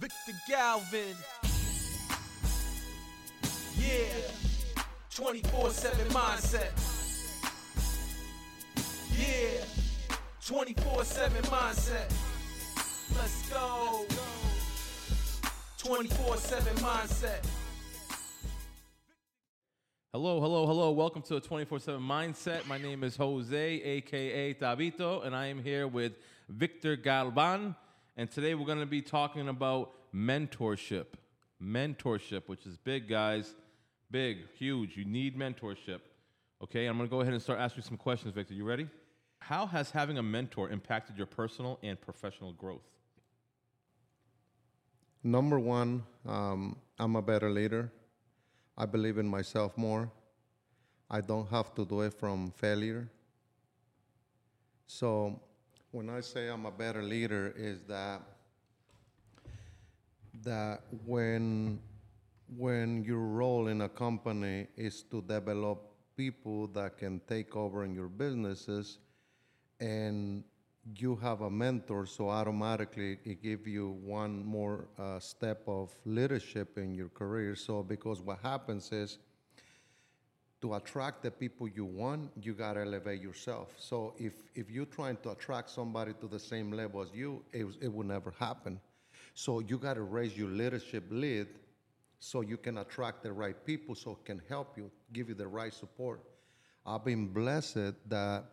Victor Galvan. Yeah. 24 7 mindset. Yeah. 24 7 mindset. Let's go. 24 7 mindset. Hello, hello, hello. Welcome to a 24 7 Mindset. My name is Jose, aka Tabito, and I am here with Victor Galvan. And today we're going to be talking about mentorship. Mentorship, which is big, guys. Big, huge. You need mentorship. Okay, I'm going to go ahead and start asking some questions, Victor. You ready? How has having a mentor impacted your personal and professional growth? Number one, um, I'm a better leader. I believe in myself more. I don't have to do it from failure. So when I say I'm a better leader is that that when when your role in a company is to develop people that can take over in your businesses and you have a mentor so automatically it gives you one more uh, step of leadership in your career. So because what happens is to attract the people you want you got to elevate yourself. So if if you're trying to attract somebody to the same level as you it, it will never happen. So you got to raise your leadership lead so you can attract the right people so can help you give you the right support. I've been blessed that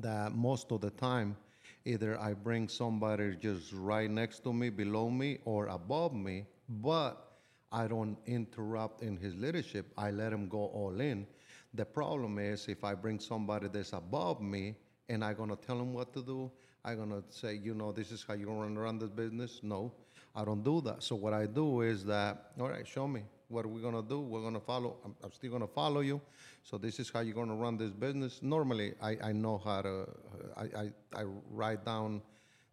that most of the time either I bring somebody just right next to me, below me, or above me, but I don't interrupt in his leadership. I let him go all in. The problem is if I bring somebody that's above me and I'm gonna tell him what to do, I'm gonna say, you know, this is how gonna run this business. No, I don't do that. So what I do is that, all right, show me what we're we gonna do? We're gonna follow. I'm, I'm still gonna follow you. So this is how you're gonna run this business. Normally, I, I know how to. I, I, I write down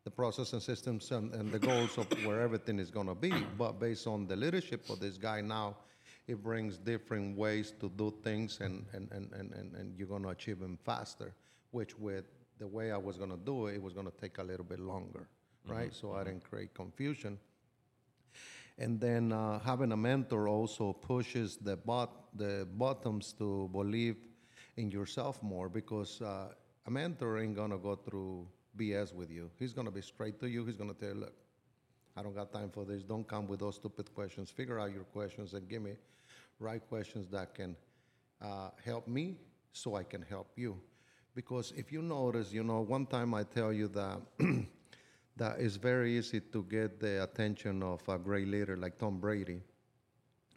the process and systems and, and the goals of where everything is gonna be. But based on the leadership of this guy now, it brings different ways to do things, and and and and, and, and you're gonna achieve them faster. Which with the way I was gonna do it, it was gonna take a little bit longer, right? So I didn't create confusion. And then uh, having a mentor also pushes the bot the bottoms to believe in yourself more because uh, a mentor ain't gonna go through BS with you. He's gonna be straight to you. He's gonna tell you, look, I don't got time for this. Don't come with those stupid questions. Figure out your questions and give me right questions that can uh, help me so I can help you. Because if you notice, you know, one time I tell you that that it's very easy to get the attention of a great leader like Tom Brady.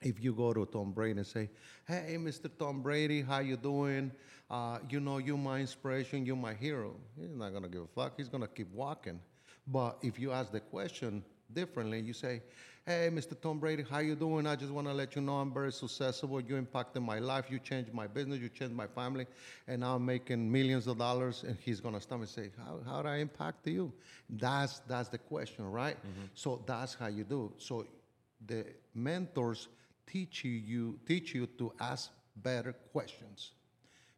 If you go to Tom Brady and say, "Hey, Mr. Tom Brady, how you doing? Uh, you know, you're my inspiration, you're my hero," he's not gonna give a fuck. He's gonna keep walking. But if you ask the question differently, you say, "Hey, Mr. Tom Brady, how you doing? I just want to let you know I'm very successful. You impacted my life. You changed my business. You changed my family, and now I'm making millions of dollars." And he's gonna stop and say, "How how did I impact you?" That's that's the question, right? So that's how you do. So the mentors teach you, teach you to ask better questions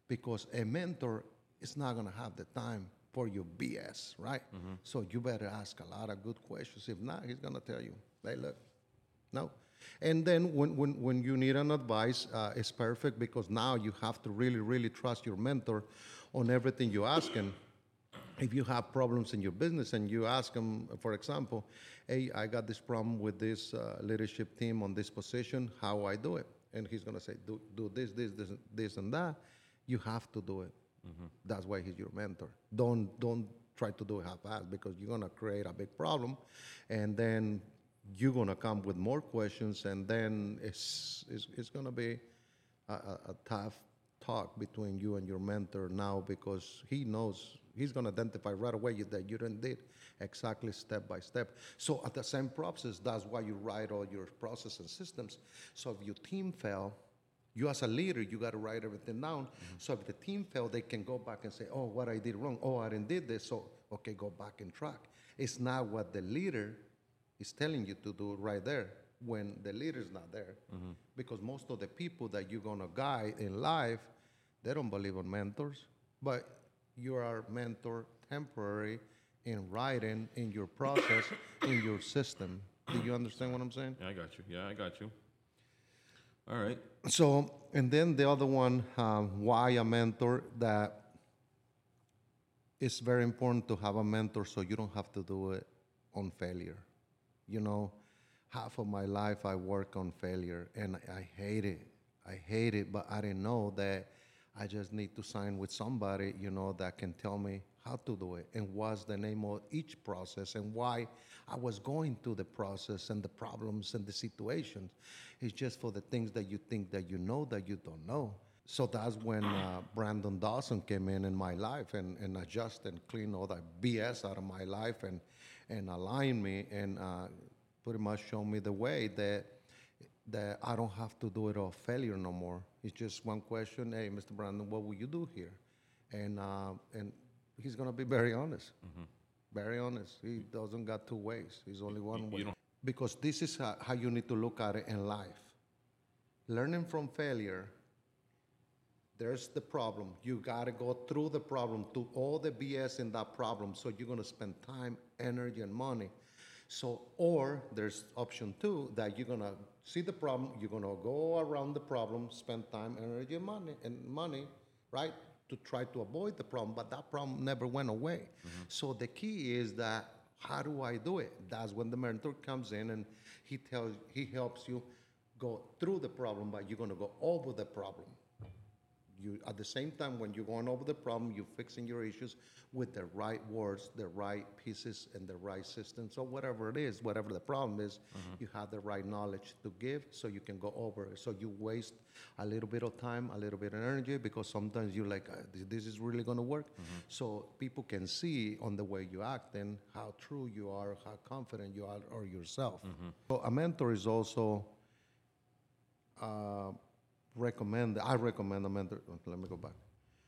because a mentor is not going to have the time for your BS, right? So you better ask a lot of good questions. If not, he's going to tell you, hey, look, no. And then when, when, when you need an advice, uh, it's perfect because now you have to really, really trust your mentor on everything you ask him if you have problems in your business and you ask them, for example, hey, I got this problem with this uh, leadership team on this position, how I do it? And he's going to say, do, do this, this, this, this, and that. You have to do it. That's why he's your mentor. Don't, don't try to do it half-assed because you're going to create a big problem. And then you're going to come with more questions, and then it's, it's, it's going to be a, a, a tough talk between you and your mentor now because he knows he's going to identify right away that you didn't did exactly step by step. So at the same process that's why you write all your process and systems. So if your team fail you as a leader you got to write everything down. Mm-hmm. So if the team fail they can go back and say oh what i did wrong? Oh i didn't did this. So okay go back and track. It's not what the leader is telling you to do right there when the leader's not there. Mm-hmm. Because most of the people that you're gonna guide in life, they don't believe on mentors, but you are mentor temporary in writing, in your process, in your system. Do you understand what I'm saying? Yeah, I got you. Yeah, I got you. All right. So, and then the other one, um, why a mentor? That it's very important to have a mentor so you don't have to do it on failure. You know, half of my life I work on failure and I hate it. I hate it, but I didn't know that I just need to sign with somebody, you know, that can tell me how to do it and what's the name of each process and why I was going through the process and the problems and the situations. It's just for the things that you think that you know that you don't know. So that's when uh, Brandon Dawson came in in my life and, and adjust and clean all that BS out of my life and, and align me and uh, pretty much show me the way that that I don't have to do it all failure no more. It's just one question. Hey, Mr. Brandon, what will you do here? And uh, and he's gonna be very honest. Very honest. He doesn't got two ways. He's only one way. don't- Because this is how, how you need to look at it in life. Learning from failure. There's the problem. You gotta go through the problem, to all the BS in that problem. So you're gonna spend time, energy, and money. So, or there's option two that you're gonna see the problem, you're gonna go around the problem, spend time, energy, and money, and money, right, to try to avoid the problem. But that problem never went away. Mm-hmm. So the key is that how do I do it? That's when the mentor comes in and he tells, he helps you go through the problem, but you're gonna go over the problem you at the same time when you're going over the problem you're fixing your issues with the right words the right pieces and the right systems so whatever it is whatever the problem is you have the right knowledge to give so you can go over it. So you waste a little bit of time a little bit of energy because sometimes you're like uh, this- is really going to work so people can see on the way you act and how true you are how confident you are or yourself. So a mentor is also uh, recommend, I recommend a mentor, let me go back.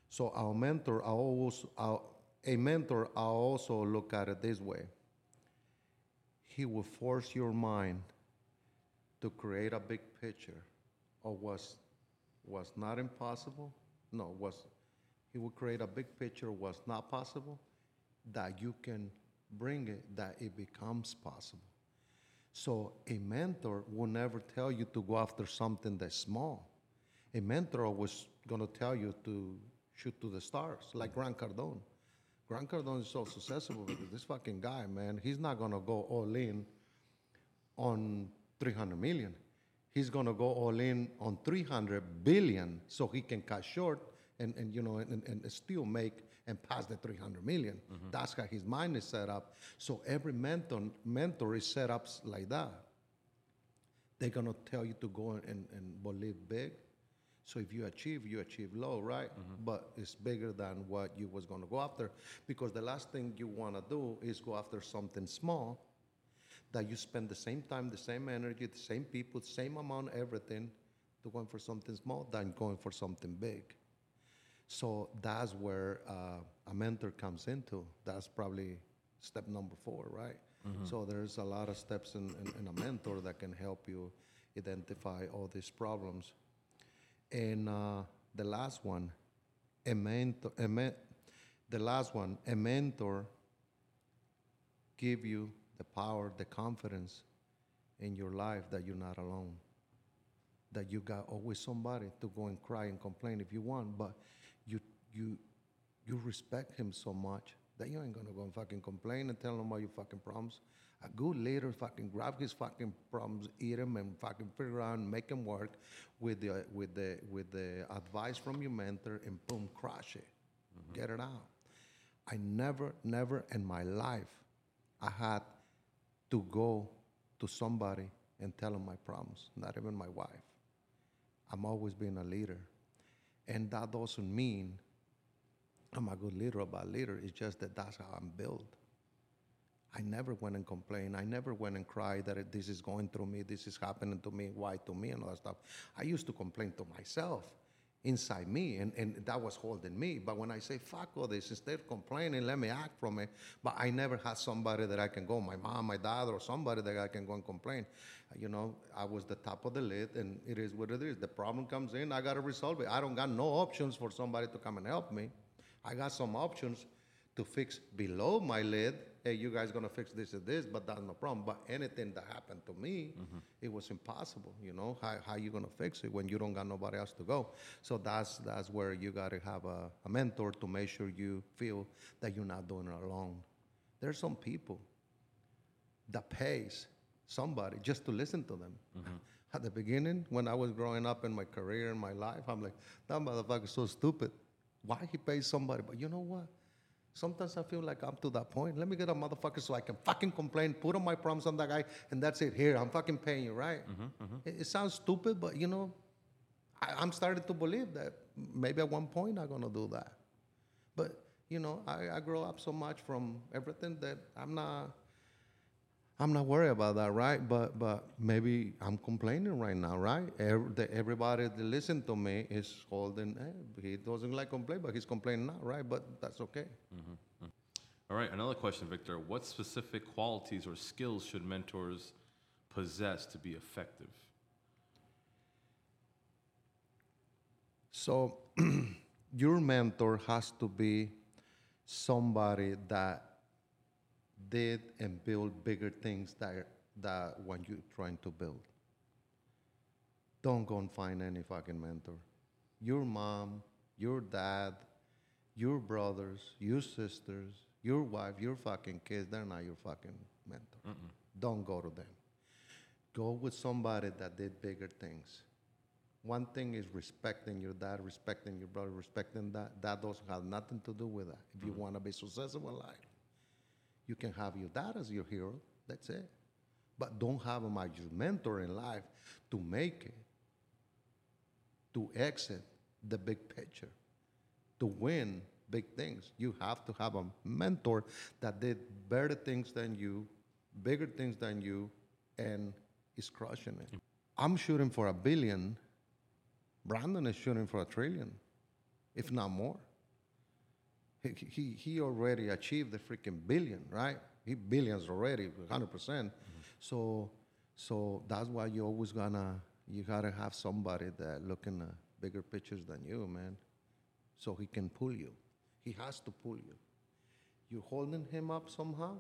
So our mentor, I always, our, a mentor, I also look at it this way. He will force your mind to create a big picture of what's, was not impossible, no, was, he will create a big picture what's not possible, that you can bring it, that it becomes possible. So a mentor will never tell you to go after something that's small. A mentor was going to tell you to shoot to the stars, like Grant Cardone. Grant Cardone is so successful because this fucking guy, man, he's not going to go all in on 300 million. He's going to go all in on 300 billion so he can cut short and, and you know, and, and still make and pass the 300 million. Mm-hmm. That's how his mind is set up. So every mentor, mentor is set up like that. They're going to tell you to go and, and believe big. So if you achieve, you achieve low, right? But it's bigger than what you was going to go after. Because the last thing you want to do is go after something small that you spend the same time, the same energy, the same people, same amount, everything, to going for something small than going for something big. So that's where uh, a mentor comes into. That's probably step number four, right? So there's a lot of steps in, in, in a mentor that can help you identify all these problems. And uh, the last one, a mentor, a men- the last one, a mentor give you the power, the confidence in your life that you're not alone. That you got always somebody to go and cry and complain if you want, but you you you respect him so much that you ain't gonna go and fucking complain and tell him about your fucking problems. A good leader fucking grab his fucking problems, eat them, and fucking figure out and make them work with the with the with the advice from your mentor, and boom, crush it, mm-hmm. get it out. I never, never in my life, I had to go to somebody and tell them my problems. Not even my wife. I'm always being a leader, and that doesn't mean I'm a good leader or bad leader. It's just that that's how I'm built. I never went and complained. I never went and cried that this is going through me, this is happening to me, why to me, and all that stuff. I used to complain to myself inside me, and, and that was holding me. But when I say, fuck all this, instead of complaining, let me act from it. But I never had somebody that I can go, my mom, my dad, or somebody that I can go and complain. You know, I was the top of the lid, and it is what it is. The problem comes in, I got to resolve it. I don't got no options for somebody to come and help me. I got some options to fix below my lid hey, you guys gonna fix this and this, but that's no problem. But anything that happened to me, mm-hmm. it was impossible. You know, how how you gonna fix it when you don't got nobody else to go? So that's that's where you gotta have a, a mentor to make sure you feel that you're not doing it alone. There's some people that pays somebody just to listen to them. Mm-hmm. At the beginning, when I was growing up in my career and my life, I'm like, that motherfucker's so stupid. Why he pays somebody? But you know what? Sometimes I feel like I'm to that point. Let me get a motherfucker so I can fucking complain, put all my problems on that guy, and that's it. Here, I'm fucking paying you, right? Mm-hmm, mm-hmm. It, it sounds stupid, but you know, I, I'm starting to believe that maybe at one point I'm gonna do that. But you know, I, I grow up so much from everything that I'm not I'm not worried about that, right? But but maybe I'm complaining right now, right? Everybody that listen to me is holding. Hey, he doesn't like complain, but he's complaining now, right? But that's okay. Mm-hmm, mm-hmm. All right, another question, Victor. What specific qualities or skills should mentors possess to be effective? So your mentor has to be somebody that did and build bigger things that that when you're trying to build. Don't go and find any fucking mentor. Your mom, your dad, your brothers, your sisters, your wife, your fucking kids, they're not your fucking mentor. Don't go to them. Go with somebody that did bigger things. One thing is respecting your dad, respecting your brother, respecting that. That doesn't have nothing to do with that. If you want to be successful in life, you can have your dad as your hero. That's it. But don't have as your mentor in life to make it, to exit the big picture, to win big things. You have to have a mentor that did better things than you, bigger things than you, and is crushing it. I'm shooting for a billion. Brandon is shooting for a trillion, if not more. He, he, already achieved the freaking billion, right? He billions already, 100%. percent So, so that's why you always gonna, you gotta have somebody that looking at bigger pictures than you, man. So he can pull you. He has to pull you. You're holding him up somehow?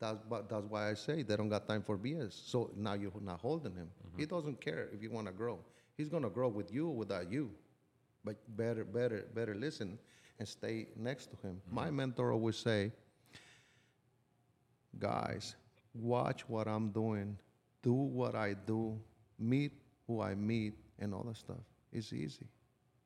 That's, but that's why I say they don't got time for BS. So now you're not holding him. Mm-hmm. He doesn't care if you want to grow. He's gonna grow with you or without you. But better, better, better listen and stay next to him. My mm-hmm. mentor always say, guys, watch what I'm doing, do what I do, meet who I meet, and all that stuff. It's easy.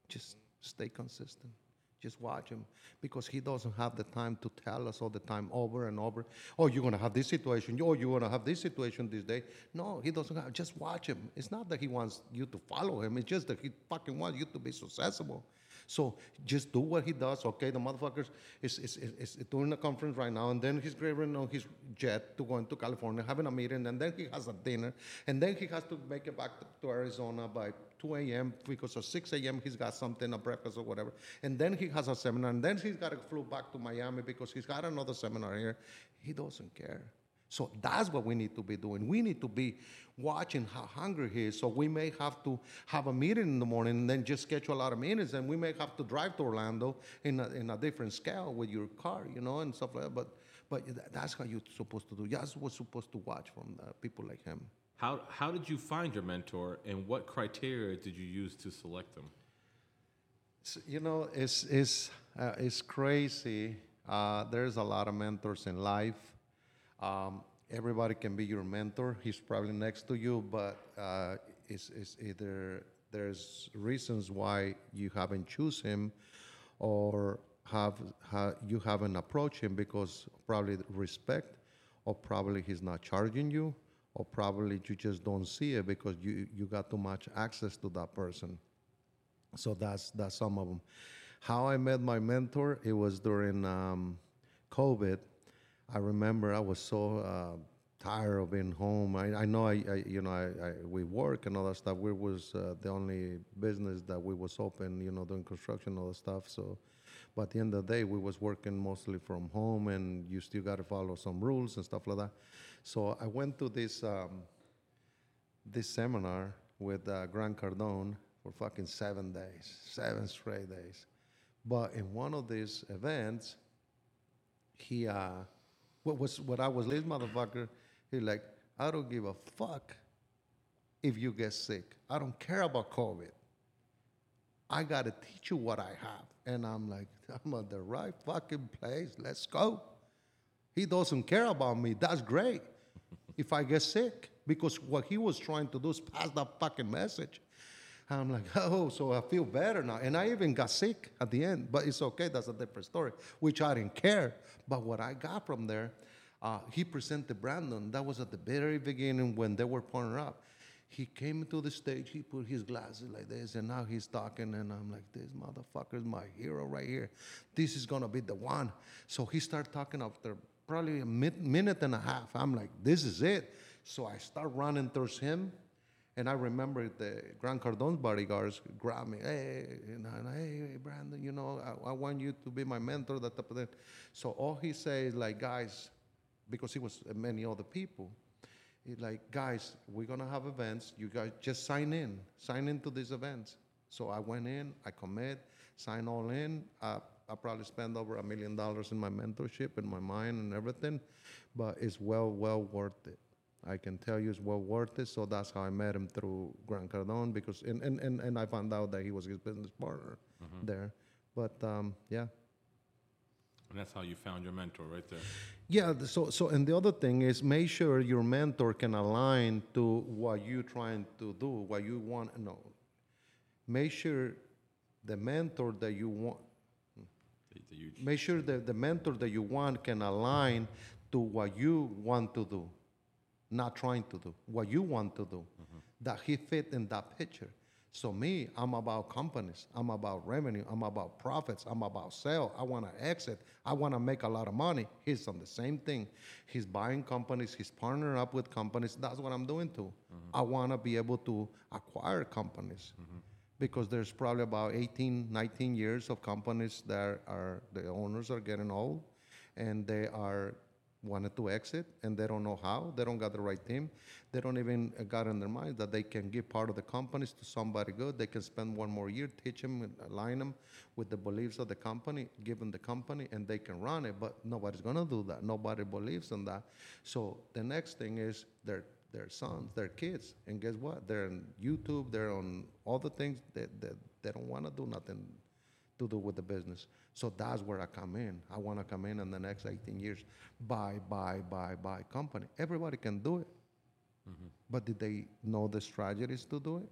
Just stay consistent. Just watch him because he doesn't have the time to tell us all the time over and over. Oh, you're gonna have this situation. Oh, you're gonna have this situation this day. No, he doesn't have. Just watch him. It's not that he wants you to follow him. It's just that he fucking wants you to be successful. So just do what he does. Okay, the motherfuckers is, is, is, is doing a conference right now, and then he's grabbing on his jet to go into California, having a meeting, and then he has a dinner, and then he has to make it back to, to Arizona by 2 a.m. because at 6 a.m. he's got something, a breakfast or whatever, and then he has a seminar, and then he's got to fly back to Miami because he's got another seminar here. He doesn't care. So that's what we need to be doing. We need to be watching how hungry he is. So we may have to have a meeting in the morning and then just schedule a lot of meetings, and we may have to drive to Orlando in a, in a different scale with your car, you know, and stuff like that. But but that's how you're supposed to do. That's what supposed to watch from uh, people like him. How, how did you find your mentor and what criteria did you use to select them? You know, it's it's uh, it's crazy. Uh, there's a lot of mentors in life. Um, everybody can be your mentor. He's probably next to you, but uh, it's, it's either there's reasons why you haven't choose him, or have, ha, you haven't approached him because probably respect, or probably he's not charging you, or probably you just don't see it because you you got too much access to that person. So that's that's some of them. How I met my mentor, it was during um, COVID. I remember I was so uh, tired of being home. I, I know I, I you know I, I, we work and all that stuff. We was uh, the only business that we was open, you know, doing construction and all that stuff. So, but at the end of the day, we was working mostly from home, and you still got to follow some rules and stuff like that. So I went to this um, this seminar with uh, Grant Cardone for fucking seven days, seven straight days. But in one of these events, he uh, what was what I was this motherfucker. He like, I don't give a fuck if you get sick. I don't care about COVID. I gotta teach you what I have. And I'm like, I'm at the right fucking place. Let's go. He doesn't care about me. That's great. if I get sick, because what he was trying to do is pass that fucking message. And I'm like, oh, so I feel better now. And I even got sick at the end, but it's okay. That's a different story, which I didn't care. But what I got from there, uh, he presented Brandon. That was at the very beginning when they were partnered up. He came to the stage, he put his glasses like this, and now he's talking, and I'm like, this motherfucker is my hero right here. This is gonna be the one. So he started talking after probably a min- minute and a half. I'm like, this is it. So I start running towards him, and I remember the Grant Cardone's bodyguards grab me, hey, you know, hey, Brandon, you know, I, I want you to be my mentor, that type of thing. So all he says, like, guys, because he was many other people, he's like, guys, we're gonna have events. You guys just sign in, sign into these events. So I went in, I commit, sign all in. Uh, I probably spend over a million dollars in my mentorship and my mind and everything, but it's well, well worth it. I can tell you it's well worth it. So that's how I met him through Grant Cardone because, and, and, and, and I found out that he was his business partner there. But um, yeah, And that's how you found your mentor right there. yeah. So, so, and the other thing is make sure your mentor can align to what you're trying to do, what you want. No, make sure the mentor that you want, The, the huge, make sure that the mentor that you want can align to what you want to do, not trying to do what you want to do. Mm-hmm. That he fit in that picture. So me, I'm about companies. I'm about revenue. I'm about profits. I'm about sale. I want to exit. I want to make a lot of money. He's on the same thing. He's buying companies. He's partnering up with companies. That's what I'm doing too. Mm-hmm. I want to be able to acquire companies mm-hmm. because there's probably about 18, 19 years of companies that are the owners are getting old, and they are wanted to exit and they don't know how. They don't got the right team. They don't even got in their mind that they can give part of the companies to somebody good. They can spend one more year, teach them, align them with the beliefs of the company, give them the company, and they can run it. But nobody's gonna do that. Nobody believes in that. So the next thing is their their sons, their kids, and guess what? They're on YouTube. They're on all the things that, that they don't want to do nothing to do with the business. So that's where I come in. I want to come in in the next 18 years, buy, buy, buy, buy company. Everybody can do it. Mm-hmm. But did they know the strategies to do it?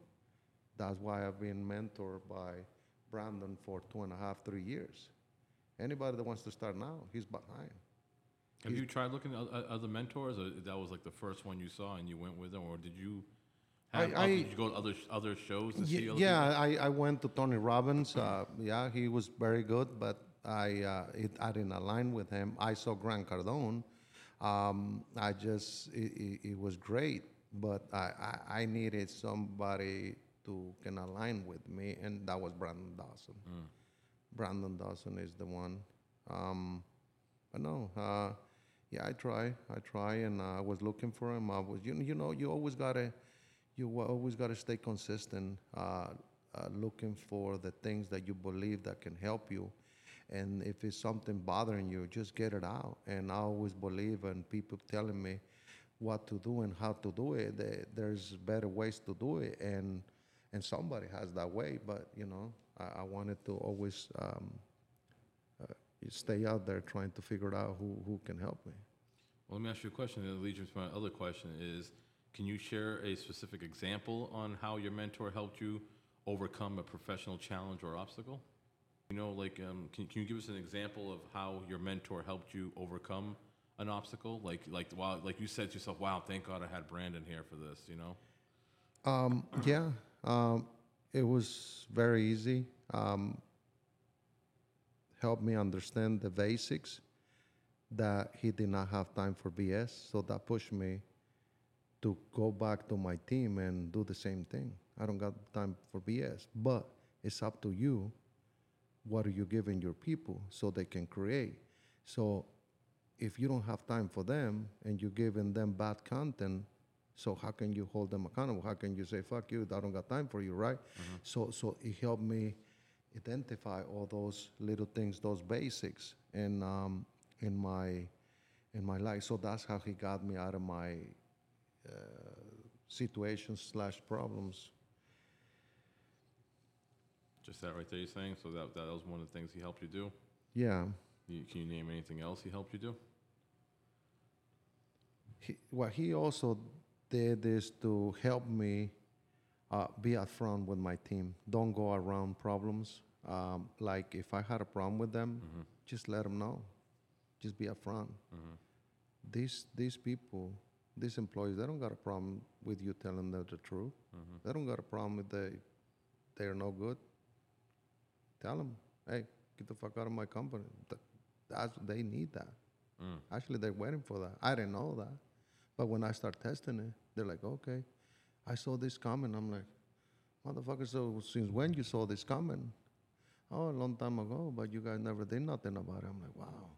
That's why I've been mentored by Brandon for two and a half, three years. Anybody that wants to start now, he's behind. have you tried looking at other mentors, or that was like the first one you saw and you went with them, or did you have? oth- I- did you go to other other shows to see other Yeah, I, I went to Tony Robbins. Uh, yeah, he was very good, but I uh, it, I didn't align with him. I saw Grant Cardone. Um, I just it, it, it was great, but I, I, I needed somebody to can align with me, and that was Brandon Dawson. Brandon Dawson is the one. Um, but no, uh, yeah, I try, I try, and I was looking for him. I was, you, you know, you always gotta, you always gotta stay consistent, uh, uh, looking for the things that you believe that can help you, and if it's something bothering you, just get it out. And I always believe in people telling me what to do and how to do it. There- There's better ways to do it, and and somebody has that way. But you know, I, I wanted to always. Um, uh, stay out there trying to figure out who, who can help me. Well, let me ask you a question. That leads me to my other question: Is can you share a specific example on how your mentor helped you overcome a professional challenge or obstacle? You know, like, um, can, can you give us an example of how your mentor helped you overcome an obstacle? Like, like, wow, like you said to yourself, "Wow, thank God I had Brandon here for this." You know? Um, yeah, um, it was very easy. Um, helped me understand the basics that he did not have time for BS. So that pushed me to go back to my team and do the same thing. I don't got time for BS, but it's up to you. What are you giving your people so they can create? So if you don't have time for them and you're giving them bad content, so how can you hold them accountable? How can you say, fuck you, I don't got time for you, right? So, so it helped me identify all those little things, those basics in, um, in my, in my life. So that's how he got me out of my situations slash problems. Just that right there, you're saying. So that that was one of the things he helped you do. Yeah. You, can you name anything else he helped you do? He, what he also did is to help me uh, be upfront with my team. Don't go around problems. Um, like if I had a problem with them, just let them know. Just be upfront. These these people, these employees, they don't got a problem with you telling them the truth. Mm-hmm. They don't got a problem with they they're no good. Tell them, hey, get the fuck out of my company. That's they need that. Mm. Actually, they're waiting for that. I didn't know that, but when I start testing it, they're like, okay, I saw this coming. I'm like, motherfucker. So since when you saw this coming? Oh, a long time ago, but you guys never did nothing about it. I'm like, wow.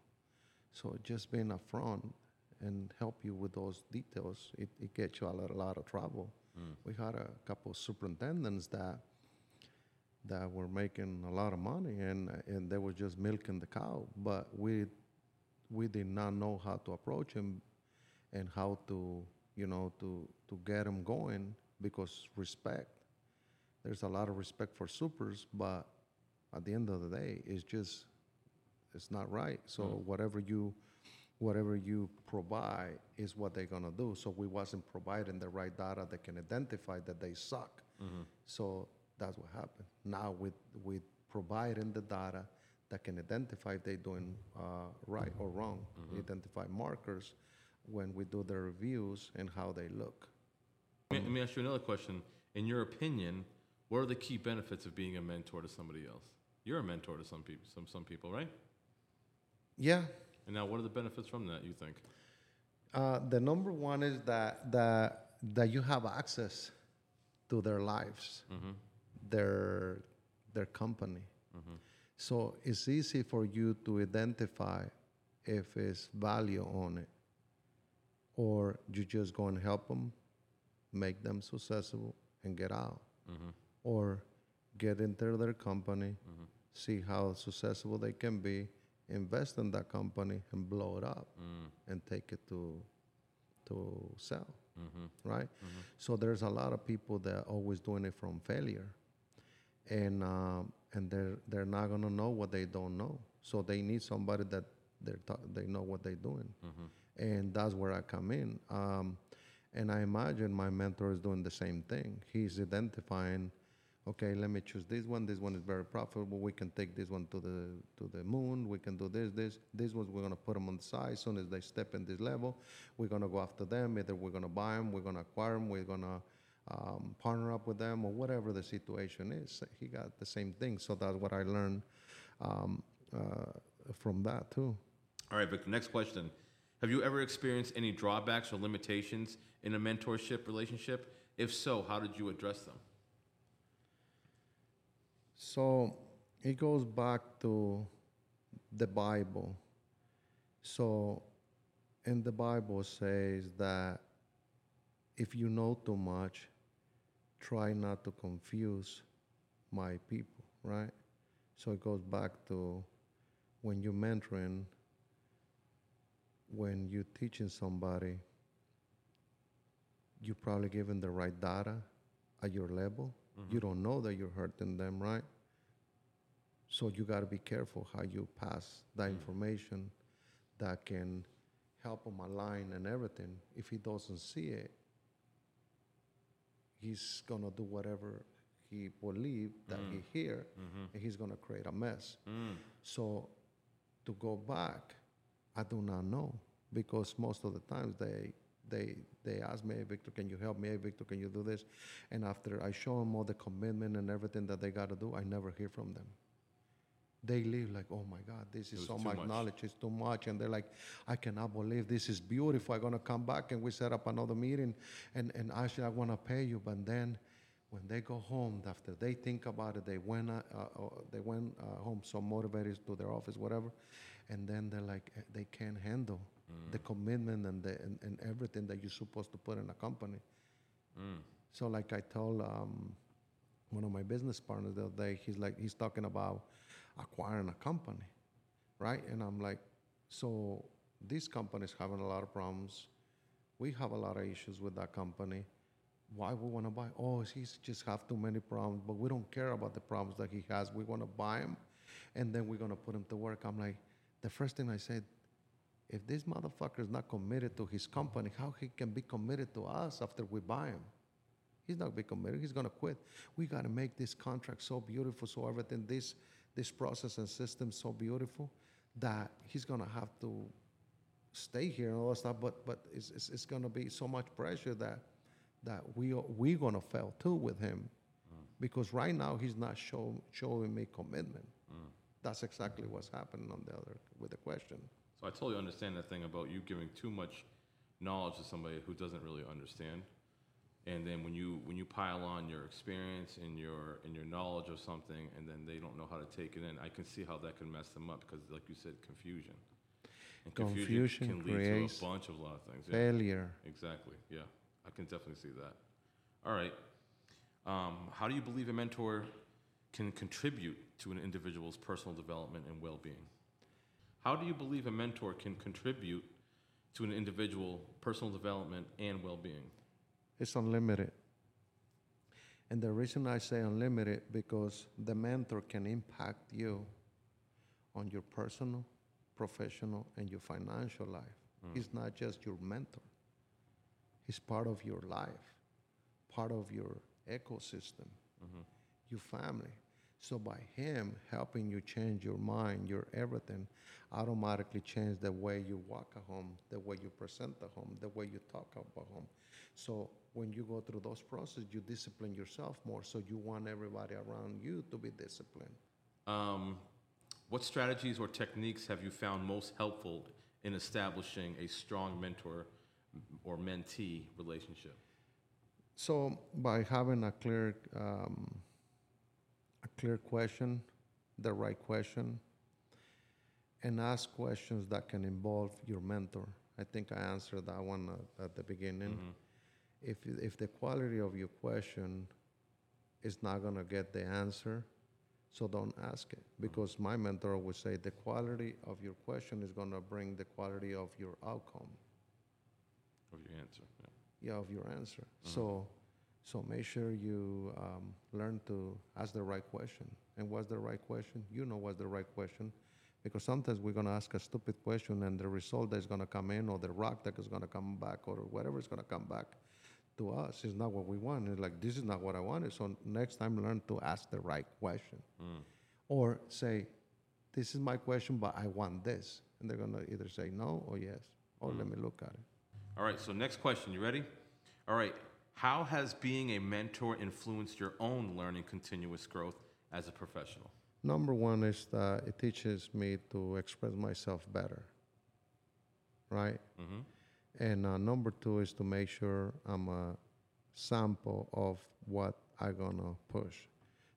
So just being upfront and help you with those details, it, it gets you out of a lot of trouble. Hmm. We had a couple of superintendents that that were making a lot of money and and they were just milking the cow, but we we did not know how to approach them and how to you know to to get them going because respect. There's a lot of respect for supers, but at the end of the day, it's just it's not right. So hmm. whatever you whatever you provide is what they're gonna do. So we wasn't providing the right data that can identify that they suck. So that's what happened. Now with with providing the data that can identify if they're doing uh, right or wrong, identify markers when we do the reviews and how they look. Let me, let me ask you another question. In your opinion, what are the key benefits of being a mentor to somebody else? You're a mentor to some people, some some people, right? Yeah, And now, what are the benefits from that? You think? Uh, the number one is that that that you have access to their lives, mm-hmm. their their company. Mm-hmm. So it's easy for you to identify if it's value on it, or you just go and help them, make them successful, and get out, mm-hmm. or get into their company, see how successful they can be, invest in that company, and blow it up, and take it to to sell, right? So there's a lot of people that are always doing it from failure, and um, and they're they're not gonna know what they don't know. So they need somebody that they're ta- they know what they're doing, and that's where I come in. Um, and I imagine my mentor is doing the same thing. He's identifying, okay, let me choose this one. This one is very profitable. We can take this one to the to the moon. We can do this, this. This ones we're gonna put them on the side. As soon as they step in this level, we're gonna go after them. Either we're gonna buy them, we're gonna acquire them, we're gonna um, partner up with them, or whatever the situation is. He got the same thing. So that's what I learned um, uh, from that too. All right, Victor. Next question: Have you ever experienced any drawbacks or limitations in a mentorship relationship? If so, how did you address them? So it goes back to the Bible. So in the Bible says that if you know too much, try not to confuse my people, right? So it goes back to when you're mentoring, when you're teaching somebody, you're probably giving the right data at your level. Mm-hmm. You don't know that you're hurting them, right? So you got to be careful how you pass that mm-hmm. information that can help him align and everything. If he doesn't see it, he's gonna do whatever he believe that he mm. hear, mm-hmm. and he's gonna create a mess. Mm. So to go back, I do not know because most of the times they they they ask me, hey, Victor, can you help me? Hey, Victor, can you do this? And after I show them all the commitment and everything that they got to do, I never hear from them. They leave like, oh my God, this is so much, much. knowledge, it's too much. And they're like, I cannot believe this is beautiful. I'm gonna come back and we set up another meeting and, and actually I wanna pay you. But then when they go home, after they think about it, they went uh, uh, uh, they went uh, home so motivated to their office, whatever, and then they're like eh, they can't handle the commitment and the and, and everything that you're supposed to put in a company. So like I told um, one of my business partners the other day, he's like he's talking about acquiring a company, right? And I'm like, so this company is having a lot of problems. We have a lot of issues with that company. Why we want to buy? Oh, he's just have too many problems, but we don't care about the problems that he has. We want to buy him, and then we're gonna put him to work. I'm like, the first thing I said, if this motherfucker is not committed to his company, how he can be committed to us after we buy him? He's not be committed. He's gonna quit. We gotta make this contract so beautiful, so everything, this this process and system so beautiful that he's gonna have to stay here and all that stuff. But but it's it's, it's gonna be so much pressure that that we we gonna fail too with him mm. because right now he's not show, showing me commitment. Mm. That's exactly what's happening on the other with the question. So I totally understand that thing about you giving too much knowledge to somebody who doesn't really understand. And then when you when you pile on your experience and your and your knowledge of something, and then they don't know how to take it in, I can see how that can mess them up because, like you said, confusion. And Confusion can lead to a bunch of a lot of things. Yeah. Failure. Exactly. Yeah, I can definitely see that. All right. Um, how do you believe a mentor can contribute to an individual's personal development and well-being? How do you believe a mentor can contribute to an individual personal development and well-being? It's unlimited. And the reason I say unlimited because the mentor can impact you on your personal, professional, and your financial life. Hmm. He's not just your mentor. He's part of your life, part of your ecosystem, mm-hmm. your family. So by him helping you change your mind, your everything, automatically change the way you walk at home, the way you present at home, the way you talk about home. So when you go through those processes, you discipline yourself more. So you want everybody around you to be disciplined. Um, what strategies or techniques have you found most helpful in establishing a strong mentor or mentee relationship? So by having a clear, um, clear question, the right question, and ask questions that can involve your mentor. I think I answered that one at, at the beginning. Mm-hmm. If if the quality of your question is not gonna get the answer, so don't ask it mm-hmm. because my mentor would say the quality of your question is gonna bring the quality of your outcome. Of your answer. Yeah. yeah, of your answer. Mm-hmm. So, so make sure you um, learn to ask the right question. And what's the right question? You know what's the right question, because sometimes we're gonna ask a stupid question, and the result that's gonna come in, or the rock that is gonna come back, or whatever is gonna come back to us is not what we want. It's like this is not what I wanted. So next time, learn to ask the right question, or say, "This is my question, but I want this," and they're gonna either say no or yes, or let me look at it. All right, so next question. You ready? All right. How has being a mentor influenced your own learning continuous growth as a professional? Number one is that it teaches me to express myself better, right? And uh, number two is to make sure I'm a sample of what I'm gonna push.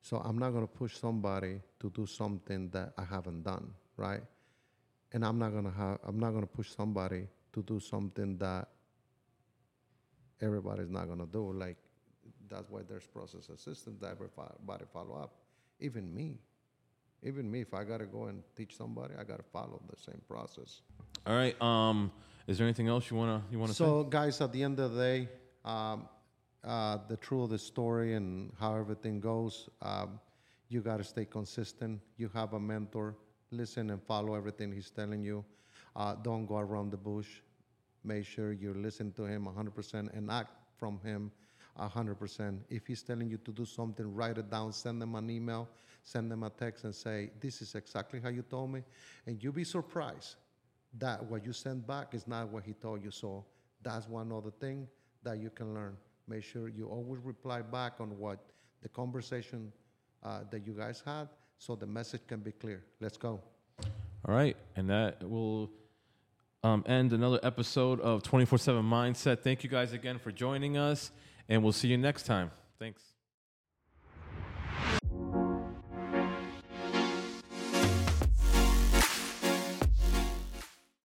So I'm not gonna push somebody to do something that I haven't done, right? And I'm not gonna have I'm not gonna push somebody to do something that everybody's not gonna do. Like that's why there's process assistance that everybody follow up. Even me. Even me, if I gotta go and teach somebody, I gotta follow the same process. All right. Um, is there anything else you wanna you wanna So, guys, at the end of the day, um, uh, the truth of the story and how everything goes, um, you got to stay consistent. You have a mentor. Listen and follow everything he's telling you. Uh, don't go around the bush. Make sure you listen to him 100% and act from him 100%. If he's telling you to do something, write it down, send them an email, send them a text, and say, This is exactly how you told me. And you'll be surprised that what you send back is not what he told you. So that's one other thing that you can learn. Make sure you always reply back on what the conversation uh, that you guys had so the message can be clear. Let's go. All right, and that will um, end another episode of 24 7 Mindset. Thank you guys again for joining us, and we'll see you next time. Thanks.